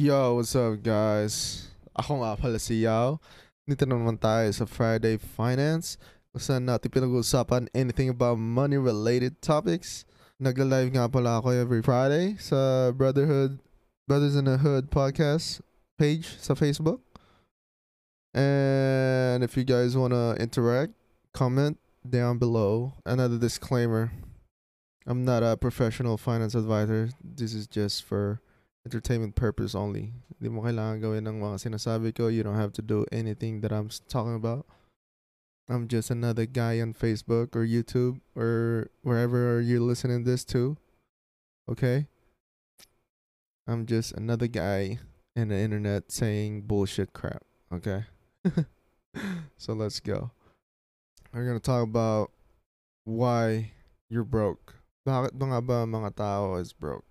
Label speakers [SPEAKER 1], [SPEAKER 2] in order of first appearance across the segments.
[SPEAKER 1] Yo, what's up guys? Ako nga pala si Yao. Dito na naman tayo sa Friday Finance kung saan natin pinag-uusapan anything about money-related topics. Nagla-live nga pala ako every Friday sa Brotherhood, Brothers in the Hood podcast page sa Facebook. And if you guys want to interact, comment down below. Another disclaimer. I'm not a professional finance advisor. This is just for entertainment purpose only. Hindi mo kailangan gawin ng mga sinasabi ko. You don't have to do anything that I'm talking about. I'm just another guy on Facebook or YouTube or wherever you're listening this to. Okay? I'm just another guy in the internet saying bullshit crap. Okay? so let's go. We're gonna talk about why you're broke. Bakit ba nga ba mga tao is broke?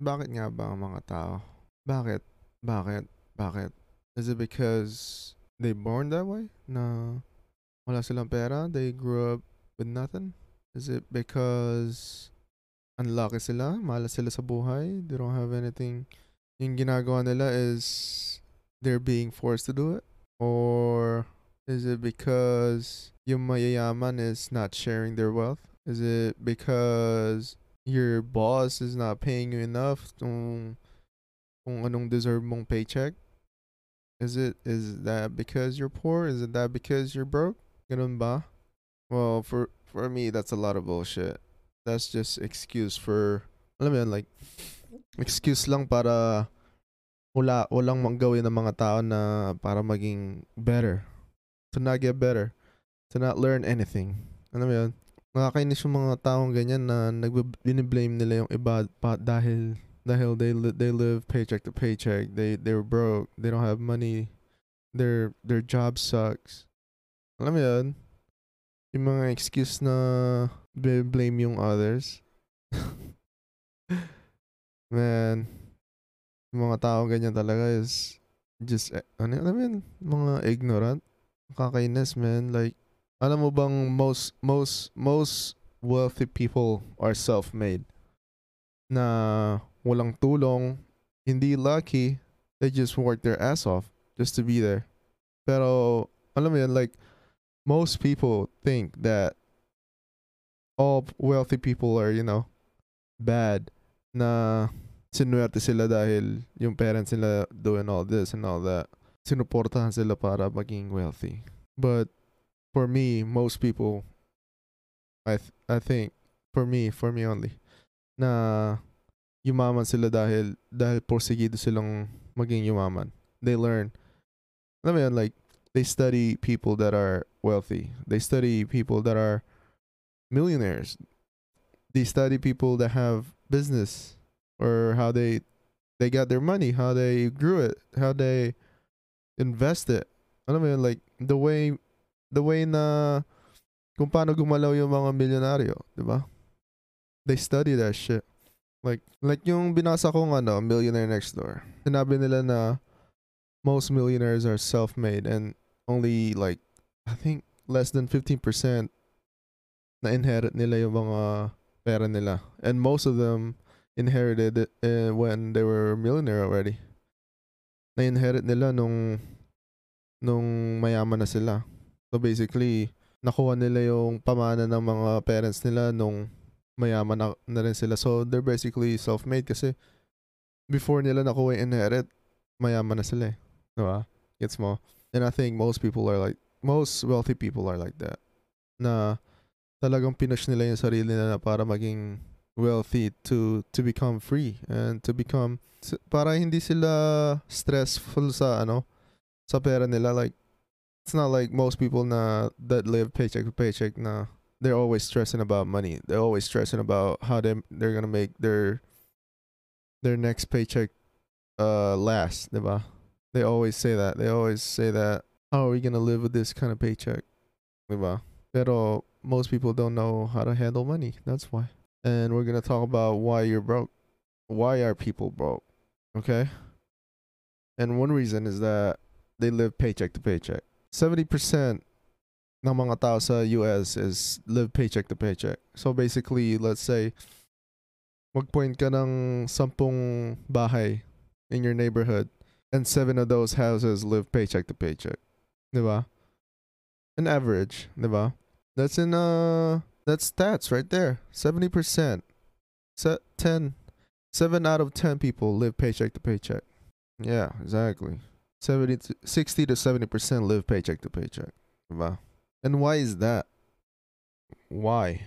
[SPEAKER 1] Bakit nga ba ang mga tao? Bakit? Bakit? Bakit? Is it because they born that way? Na wala silang pera? They grew up with nothing? Is it because unlucky sila? Malas sila sa buhay? They don't have anything. Yung ginagawa nila is they're being forced to do it? Or is it because yung mayayaman is not sharing their wealth? Is it because your boss is not paying you enough kung anong deserve mong paycheck? Is it is that because you're poor? Is it that because you're broke? Ganun ba? Well, for for me that's a lot of bullshit. That's just excuse for alam mo yun, like excuse lang para wala walang manggawin ng mga tao na para maging better. To not get better. To not learn anything. Alam mo yun? Nakakainis yung mga taong ganyan na nagbe-blame nila yung iba pa dahil dahil they li- they live paycheck to paycheck. They they're broke. They don't have money. Their their job sucks. Alam mo yun? Yung mga excuse na blame yung others. Man, yung mga tao ganyan talaga is just eh, ano alam mo yun? Mga ignorant. Kakainis, man. Like alam mo bang most most most wealthy people are self-made na walang tulong, hindi lucky, they just work their ass off just to be there. Pero alam mo yun, like most people think that all wealthy people are, you know, bad na sinuwerte sila dahil yung parents nila doing all this and all that. Sinuportahan sila para maging wealthy. But for me, most people, I th- I think, for me, for me only, na yumaman sila dahil dahil porsigido silang maging yumaman. They learn. I mean, like, they study people that are wealthy. They study people that are millionaires. They study people that have business or how they they got their money, how they grew it, how they invest it. Mo yun, like, the way the way na kung paano gumalaw yung mga milyonaryo, di ba? They study that shit. Like, like yung binasa kong ano, Millionaire Next Door. Sinabi nila na most millionaires are self-made and only like, I think less than 15% na inherit nila yung mga pera nila. And most of them inherited it uh, when they were millionaire already. Na inherit nila nung nung mayaman na sila. So basically, nakuha nila yung pamana ng mga parents nila nung mayaman na, na rin sila. So they're basically self-made kasi before nila nakuha yung inherit, mayaman na sila eh. Diba? Gets mo? And I think most people are like, most wealthy people are like that. Na talagang pinush nila yung sarili nila para maging wealthy to to become free and to become para hindi sila stressful sa ano sa pera nila like it's not like most people na that live paycheck to paycheck na they're always stressing about money. They're always stressing about how they they're gonna make their their next paycheck uh last, diba? They always say that. They always say that how are we gonna live with this kind of paycheck? Diba? Pero most people don't know how to handle money. That's why. And we're gonna talk about why you're broke. Why are people broke? Okay? And one reason is that they live paycheck to paycheck. 70% ng mga tao sa US is live paycheck to paycheck. So basically, let's say, mag-point ka ng sampung bahay in your neighborhood, and seven of those houses live paycheck to paycheck. Diba? An average, diba? That's in uh that's stats right there. 70%. Se- 10 7 out of 10 people live paycheck to paycheck. Yeah, exactly. 70 to, 60 to 70% live paycheck to paycheck. Diba? And why is that? Why?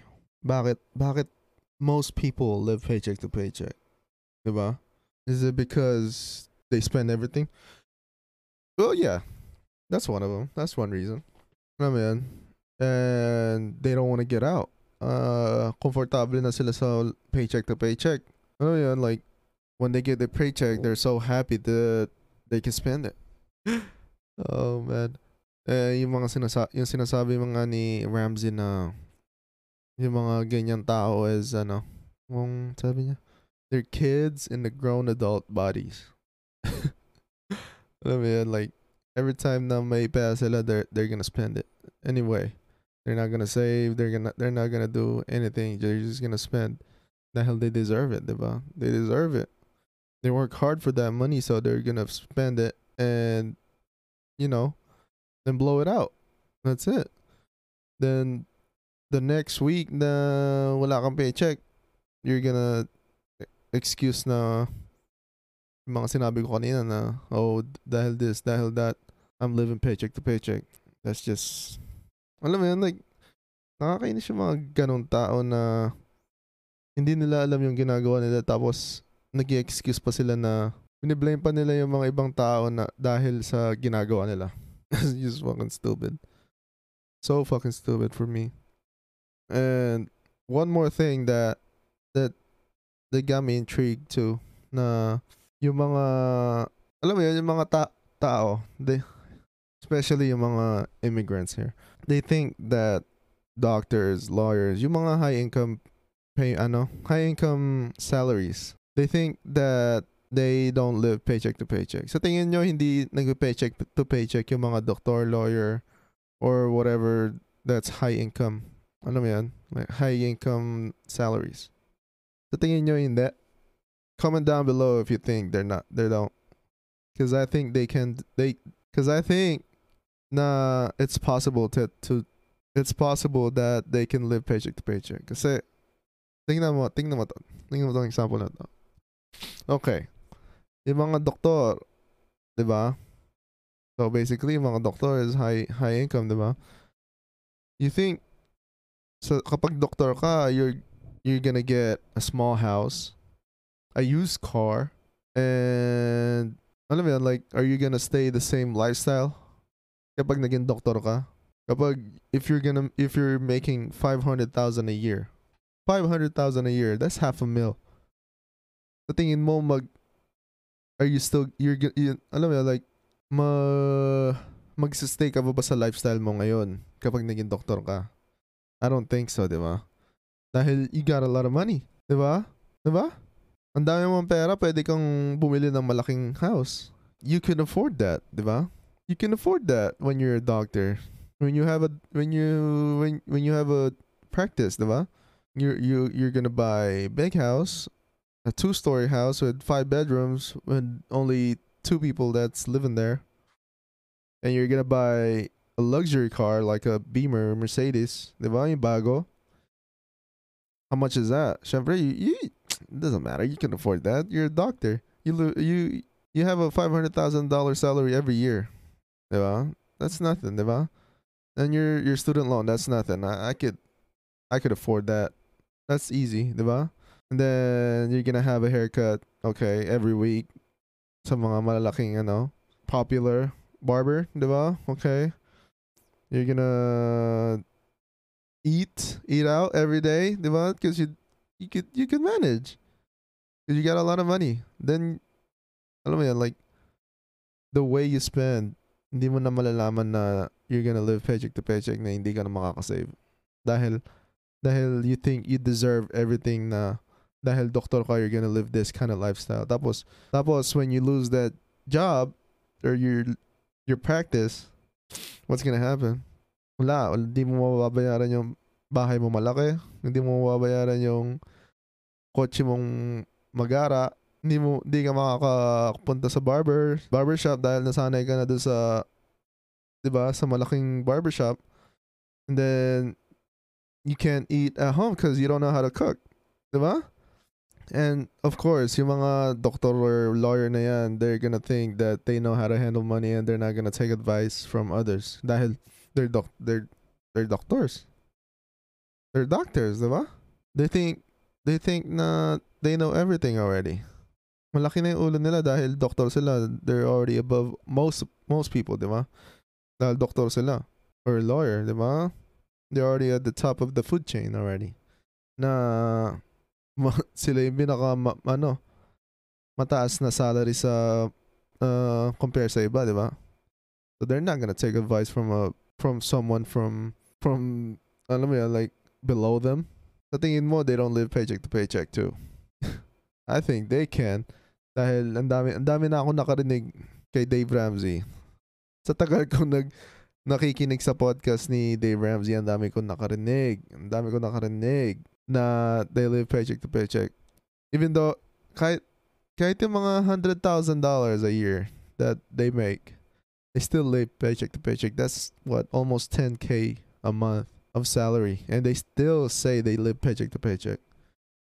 [SPEAKER 1] Bakit bakit most people live paycheck to paycheck? Diba? Is it because they spend everything? Well, yeah. That's one of them. That's one reason. I mean, and they don't want to get out. Uh, comfortable na sila sa paycheck to paycheck. Ano yun, like, when they get their paycheck, they're so happy that they can spend it. Oh, man. Eh, yung mga sinasa yung sinasabi mga ni Ramsey na yung mga ganyan tao is ano, kung sabi niya, they're kids in the grown adult bodies. Mo yun, like, every time na may pera sila, they're, they're gonna spend it. Anyway, they're not gonna save, they're gonna, they're not gonna do anything, they're just gonna spend. The hell they deserve it, diba? They deserve it. They work hard for that money, so they're gonna spend it and, you know, then blow it out. That's it. Then, the next week na wala kang paycheck, you're gonna excuse na mga sinabi ko kanina na, oh, dahil this, dahil that, I'm living paycheck to paycheck. That's just, alam mo yun, like, nakakainis yung mga ganong tao na hindi nila alam yung ginagawa nila tapos nag excuse pa sila na biniblame pa nila yung mga ibang tao na dahil sa ginagawa nila. Just fucking stupid. So fucking stupid for me. And one more thing that that that got me intrigued too na yung mga alam mo yun, yung mga ta- tao, they especially yung mga immigrants here. They think that doctors, lawyers, yung mga high income pay ano, high income salaries. They think that they don't live paycheck to paycheck. Sa tingin nyo, hindi nag-paycheck to paycheck yung mga doctor, lawyer, or whatever that's high income. Ano mo yan? Like high income salaries. Sa tingin nyo, hindi. Comment down below if you think they're not, they don't. Because I think they can, they, because I think na it's possible to, to, it's possible that they can live paycheck to paycheck. Kasi, tingnan mo, tingnan mo to. Tingnan mo tong example na to. Okay. Yung mga doktor, 'di ba? So basically, yung mga doktor is high high income, 'di ba? You think so kapag doktor ka, you're you're gonna get a small house, a used car, and alam mo like, are you gonna stay the same lifestyle kapag naging doktor ka? Kapag, if you're gonna, if you're making 500,000 a year, 500,000 a year, that's half a mil. Sa tingin mo, mag, are you still, you're, you, alam mo like, ma, magsistay ka ba ba sa lifestyle mo ngayon kapag naging doktor ka? I don't think so, di ba? Dahil you got a lot of money, di ba? Di ba? Ang dami mong pera, pwede kang bumili ng malaking house. You can afford that, di ba? You can afford that when you're a doctor. When you have a when you when when you have a practice, di ba? You you you're gonna buy big house, a two-story house with five bedrooms with only two people that's living there. And you're gonna buy a luxury car like a Beamer, Mercedes, ba? Yung bago. How much is that? Syempre, you, you, it doesn't matter. You can afford that. You're a doctor. You you you have a five hundred thousand dollar salary every year, di ba? That's nothing, di ba? And your your student loan, that's nothing. I, I could I could afford that. That's easy, di ba? Then you're gonna have a haircut, okay, every week. Sa mga malalaking, ano, popular barber, di ba? Okay. You're gonna eat, eat out every day, di ba? Because you, you could, you could manage. Because you got a lot of money. Then, alam mo yan, like, the way you spend, hindi mo na malalaman na you're gonna live paycheck to paycheck na hindi ka na makakasave. Dahil, dahil you think you deserve everything na dahil doktor ka, you're gonna live this kind of lifestyle. Tapos, tapos when you lose that job or your your practice, what's gonna happen? Wala, hindi mo mababayaran yung bahay mo malaki, hindi mo mababayaran yung kotse mong magara, Hindi mo, hindi ka makakapunta sa barber, barbershop dahil nasanay ka na doon sa, di ba, sa malaking barbershop. And then, you can't eat at home because you don't know how to cook. Di ba? And of course, yung mga doctor or lawyer na yan, they're gonna think that they know how to handle money and they're not gonna take advice from others. Dahil they're doc they're they're doctors. They're doctors, di ba? They think they think na they know everything already. Malaki na yung ulo nila dahil doctor sila. They're already above most most people, di ba? Dahil doctor sila. Or lawyer, di ba? They're already at the top of the food chain already. Na sila yung pinaka ma- ano mataas na salary sa uh, compare sa iba, di ba? So they're not gonna take advice from a from someone from from alam mo yan, like below them. Sa tingin mo, they don't live paycheck to paycheck too. I think they can. Dahil ang dami, ang dami na ako nakarinig kay Dave Ramsey. Sa tagal ko nag nakikinig sa podcast ni Dave Ramsey, ang dami ko nakarinig. Ang dami ko nakarinig na they live paycheck to paycheck. Even though, kahit, kahit yung mga $100,000 a year that they make, they still live paycheck to paycheck. That's what, almost 10K a month of salary. And they still say they live paycheck to paycheck.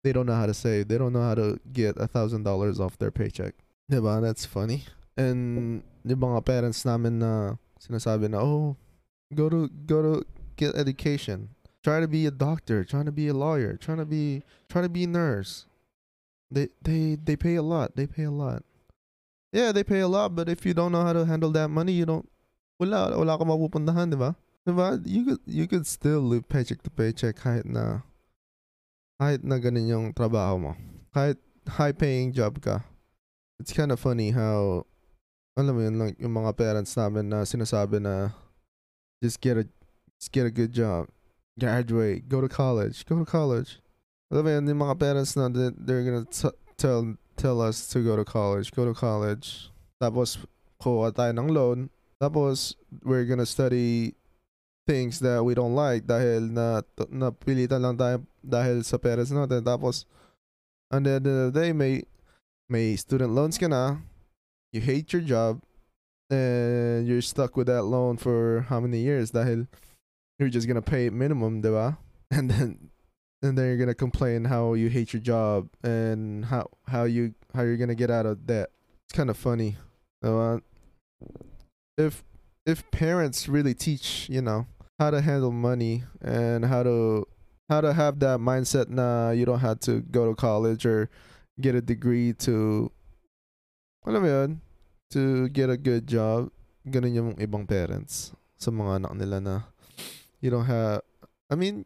[SPEAKER 1] They don't know how to save. They don't know how to get a $1,000 off their paycheck. Diba? That's funny. And yung mga parents namin na sinasabi na, oh, go to, go to get education try to be a doctor, trying to be a lawyer, trying to be trying to be a nurse. They they they pay a lot. They pay a lot. Yeah, they pay a lot, but if you don't know how to handle that money, you don't wala wala ka mapupuntahan, di ba? Di ba? You could you could still live paycheck to paycheck kahit na kahit na ganun yung trabaho mo. Kahit high paying job ka. It's kind of funny how alam mo yun, like, yung mga parents namin na sinasabi na just get a just get a good job graduate, go to college, go to college. Yan, yung mga parents na they're gonna t- tell tell us to go to college, go to college. Tapos kuha tayo ng loan. Tapos we're gonna study things that we don't like dahil na napilitan lang tayo dahil sa parents natin. Tapos at the end of the day, may may student loans ka na. You hate your job and you're stuck with that loan for how many years dahil you're just gonna pay minimum, diba? And then and then you're gonna complain how you hate your job and how how you how you're gonna get out of debt. It's kind of funny. Diba? If if parents really teach, you know, how to handle money and how to how to have that mindset now you don't have to go to college or get a degree to to get a good job. Ganun yung ibang parents sa mga anak nila na you don't have I mean,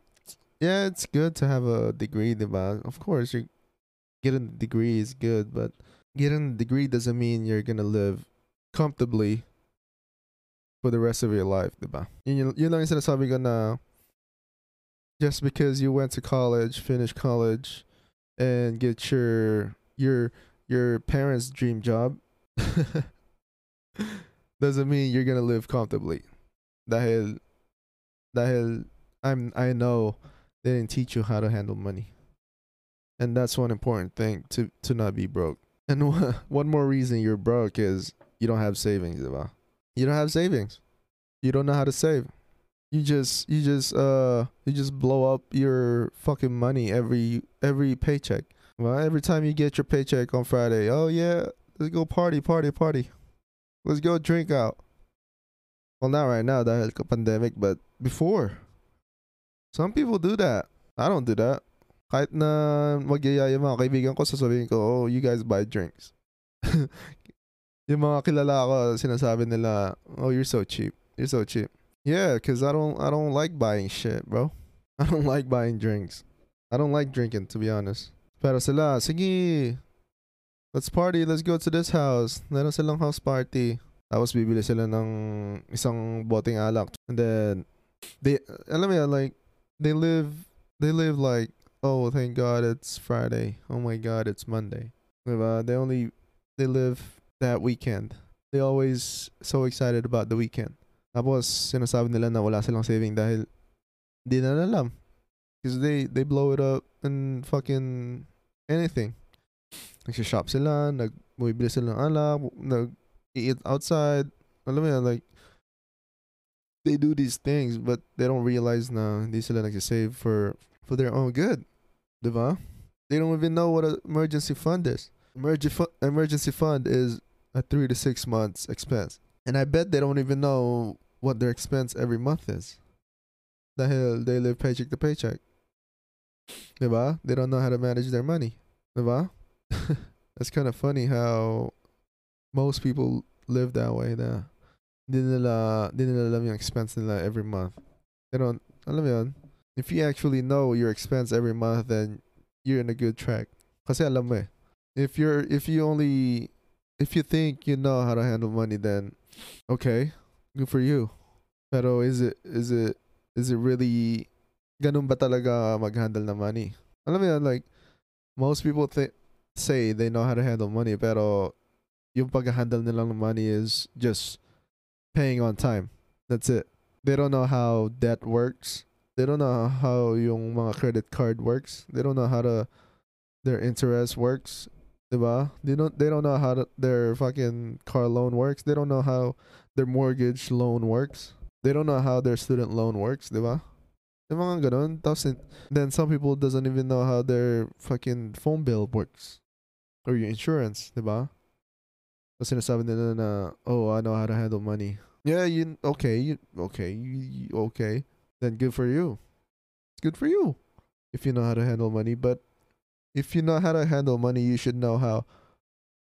[SPEAKER 1] yeah, it's good to have a degree, diba? Of course, you getting a degree is good, but getting a degree doesn't mean you're gonna live comfortably for the rest of your life, diba? Yun, yun lang yung sinasabi ko na just because you went to college, finished college, and get your your your parents' dream job doesn't mean you're gonna live comfortably. Dahil dahil I'm I know they didn't teach you how to handle money. And that's one important thing to to not be broke. And one more reason you're broke is you don't have savings, diba? You don't have savings. You don't know how to save. You just you just uh you just blow up your fucking money every every paycheck. Well, every time you get your paycheck on Friday, oh yeah, let's go party, party, party. Let's go drink out. Well, not right now dahil pandemic, but before. Some people do that. I don't do that. Kahit na magyayaya mga kaibigan ko, sasabihin ko, oh, you guys buy drinks. yung mga kilala ko, sinasabi nila, oh, you're so cheap. You're so cheap. Yeah, cause I don't, I don't like buying shit, bro. I don't like buying drinks. I don't like drinking, to be honest. Pero sila, sige, let's party, let's go to this house. Meron silang house party. Tapos bibili sila ng isang boteng alak. And then, they, alam mo yan, like, they live, they live like, oh, thank God it's Friday. Oh my God, it's Monday. Diba? Uh, they only, they live that weekend. They always so excited about the weekend. Tapos, sinasabi nila na wala silang saving dahil di na alam. Because they, they blow it up and fucking anything. nagsishop sila, nag bumibili sila ng alak, nag-eat outside. Alam mo yan, like, they do these things, but they don't realize na hindi sila nagsisave for, for their own good. Diba? They don't even know what an emergency fund is. Emergency, fu- emergency fund is a three to six months expense. And I bet they don't even know what their expense every month is. The hell, they live paycheck to paycheck. Diba? They don't know how to manage their money. Diba? That's kind of funny how most people live that way na hindi nila, hindi nila alam yung expense nila every month. Don't, alam yun, if you actually know your expense every month, then you're in a good track. Kasi alam mo eh, if you're, if you only, if you think you know how to handle money, then okay, good for you. Pero is it, is it, is it really, ganun ba talaga mag-handle ng money? Alam mo yun, like, most people think, say they know how to handle money, pero yung pag-handle nila ng money is just paying on time. That's it. They don't know how debt works. They don't know how yung mga credit card works. They don't know how to their interest works. Diba? They don't they don't know how to, their fucking car loan works. They don't know how their mortgage loan works. They don't know how their student loan works, diba? Yung mga ganun. Tapos, then some people doesn't even know how their fucking phone bill works. Or your insurance, diba? Tapos sinasabi nila na, oh, I know how to handle money. Yeah, you, okay, you, okay, you, okay. Then good for you. It's good for you. If you know how to handle money. But if you know how to handle money, you should know how,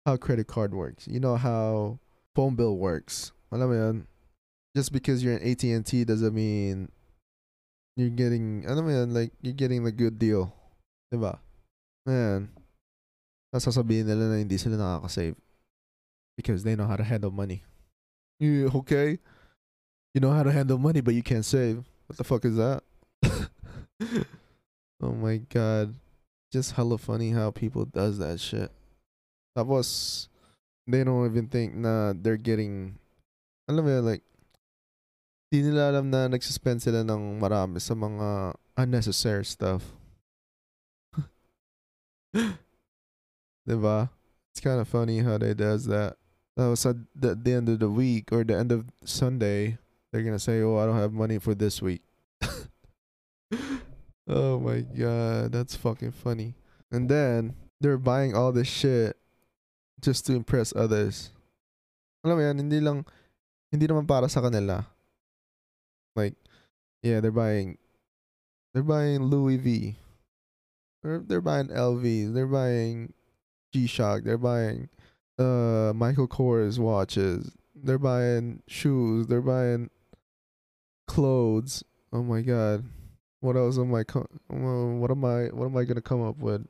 [SPEAKER 1] how credit card works. You know how phone bill works. Mo yun? Just because you're an AT&T doesn't mean you're getting, alam mo yun, like, you're getting the good deal. Diba? Man. Nasasabihin nila na hindi sila nakaka-save because they know how to handle money. You okay? You know how to handle money, but you can't save. What the fuck is that? oh my god. Just hella funny how people does that shit. That was they don't even think na they're getting, alam mo yun, like, di nila alam na nagsuspend sila ng marami sa mga unnecessary stuff. diba? It's kind of funny how they does that. Uh, so the, the end of the week or the end of Sunday, they're gonna say, "Oh, I don't have money for this week." oh my god, that's fucking funny. And then they're buying all this shit just to impress others. Alam yan, hindi lang, hindi naman para sa kanila. Like, yeah, they're buying, they're buying Louis V. They're, they're buying LV. They're buying G-Shock. They're buying uh Michael Kors watches. They're buying shoes. They're buying clothes. Oh my god. What else am I co- what am I what am I to come up with?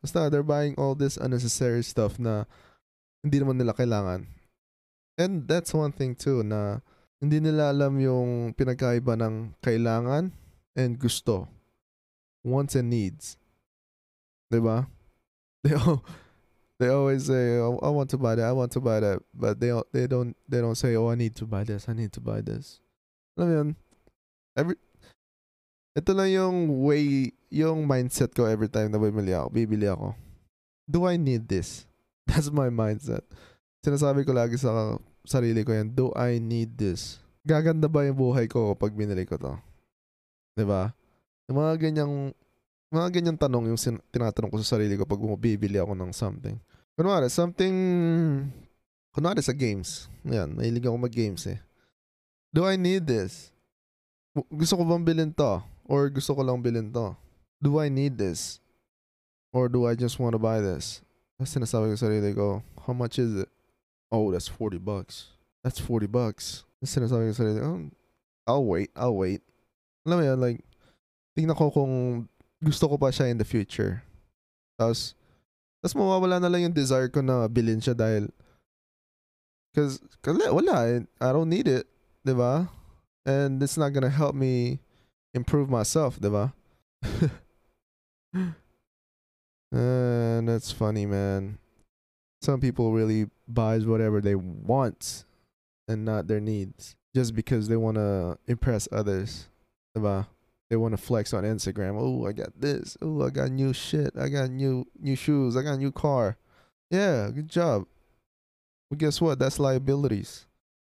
[SPEAKER 1] Basta they're buying all this unnecessary stuff na hindi naman nila kailangan. And that's one thing too na hindi nila alam yung pinagkaiba ng kailangan and gusto. Wants and needs. ba? They all they always say, oh, "I want to buy that. I want to buy that," but they don't. They don't. They don't say, "Oh, I need to buy this. I need to buy this." Alam mo? Every ito lang yung way, yung mindset ko every time na bibili ako. Bibili ako. Do I need this? That's my mindset. Sinasabi ko lagi sa sarili ko yan, do I need this? Gaganda ba yung buhay ko pag binili ko to? 'Di ba? Yung mga ganyang mga ganyang tanong yung sin- tinatanong ko sa sarili ko pag bumibili ako ng something. Kunwari, something, kunwari sa games. Yan, mahilig ako mag-games eh. Do I need this? Gusto ko bang bilhin to? Or gusto ko lang bilhin to? Do I need this? Or do I just want to buy this? Tapos sinasabi ko sa sarili ko, how much is it? Oh, that's 40 bucks. That's 40 bucks. Tapos sinasabi ko sa sarili ko, oh, I'll wait, I'll wait. Alam mo yan, like, tingnan ko kung gusto ko pa siya in the future. Tapos, tapos mawawala na lang yung desire ko na bilhin siya dahil Cause, cause wala, eh. I don't need it, di ba? And it's not gonna help me improve myself, di ba? and that's funny, man. Some people really buys whatever they want and not their needs just because they want to impress others, di ba? They want to flex on Instagram. Oh, I got this. Oh, I got new shit. I got new new shoes. I got a new car. Yeah, good job. But guess what? That's liabilities.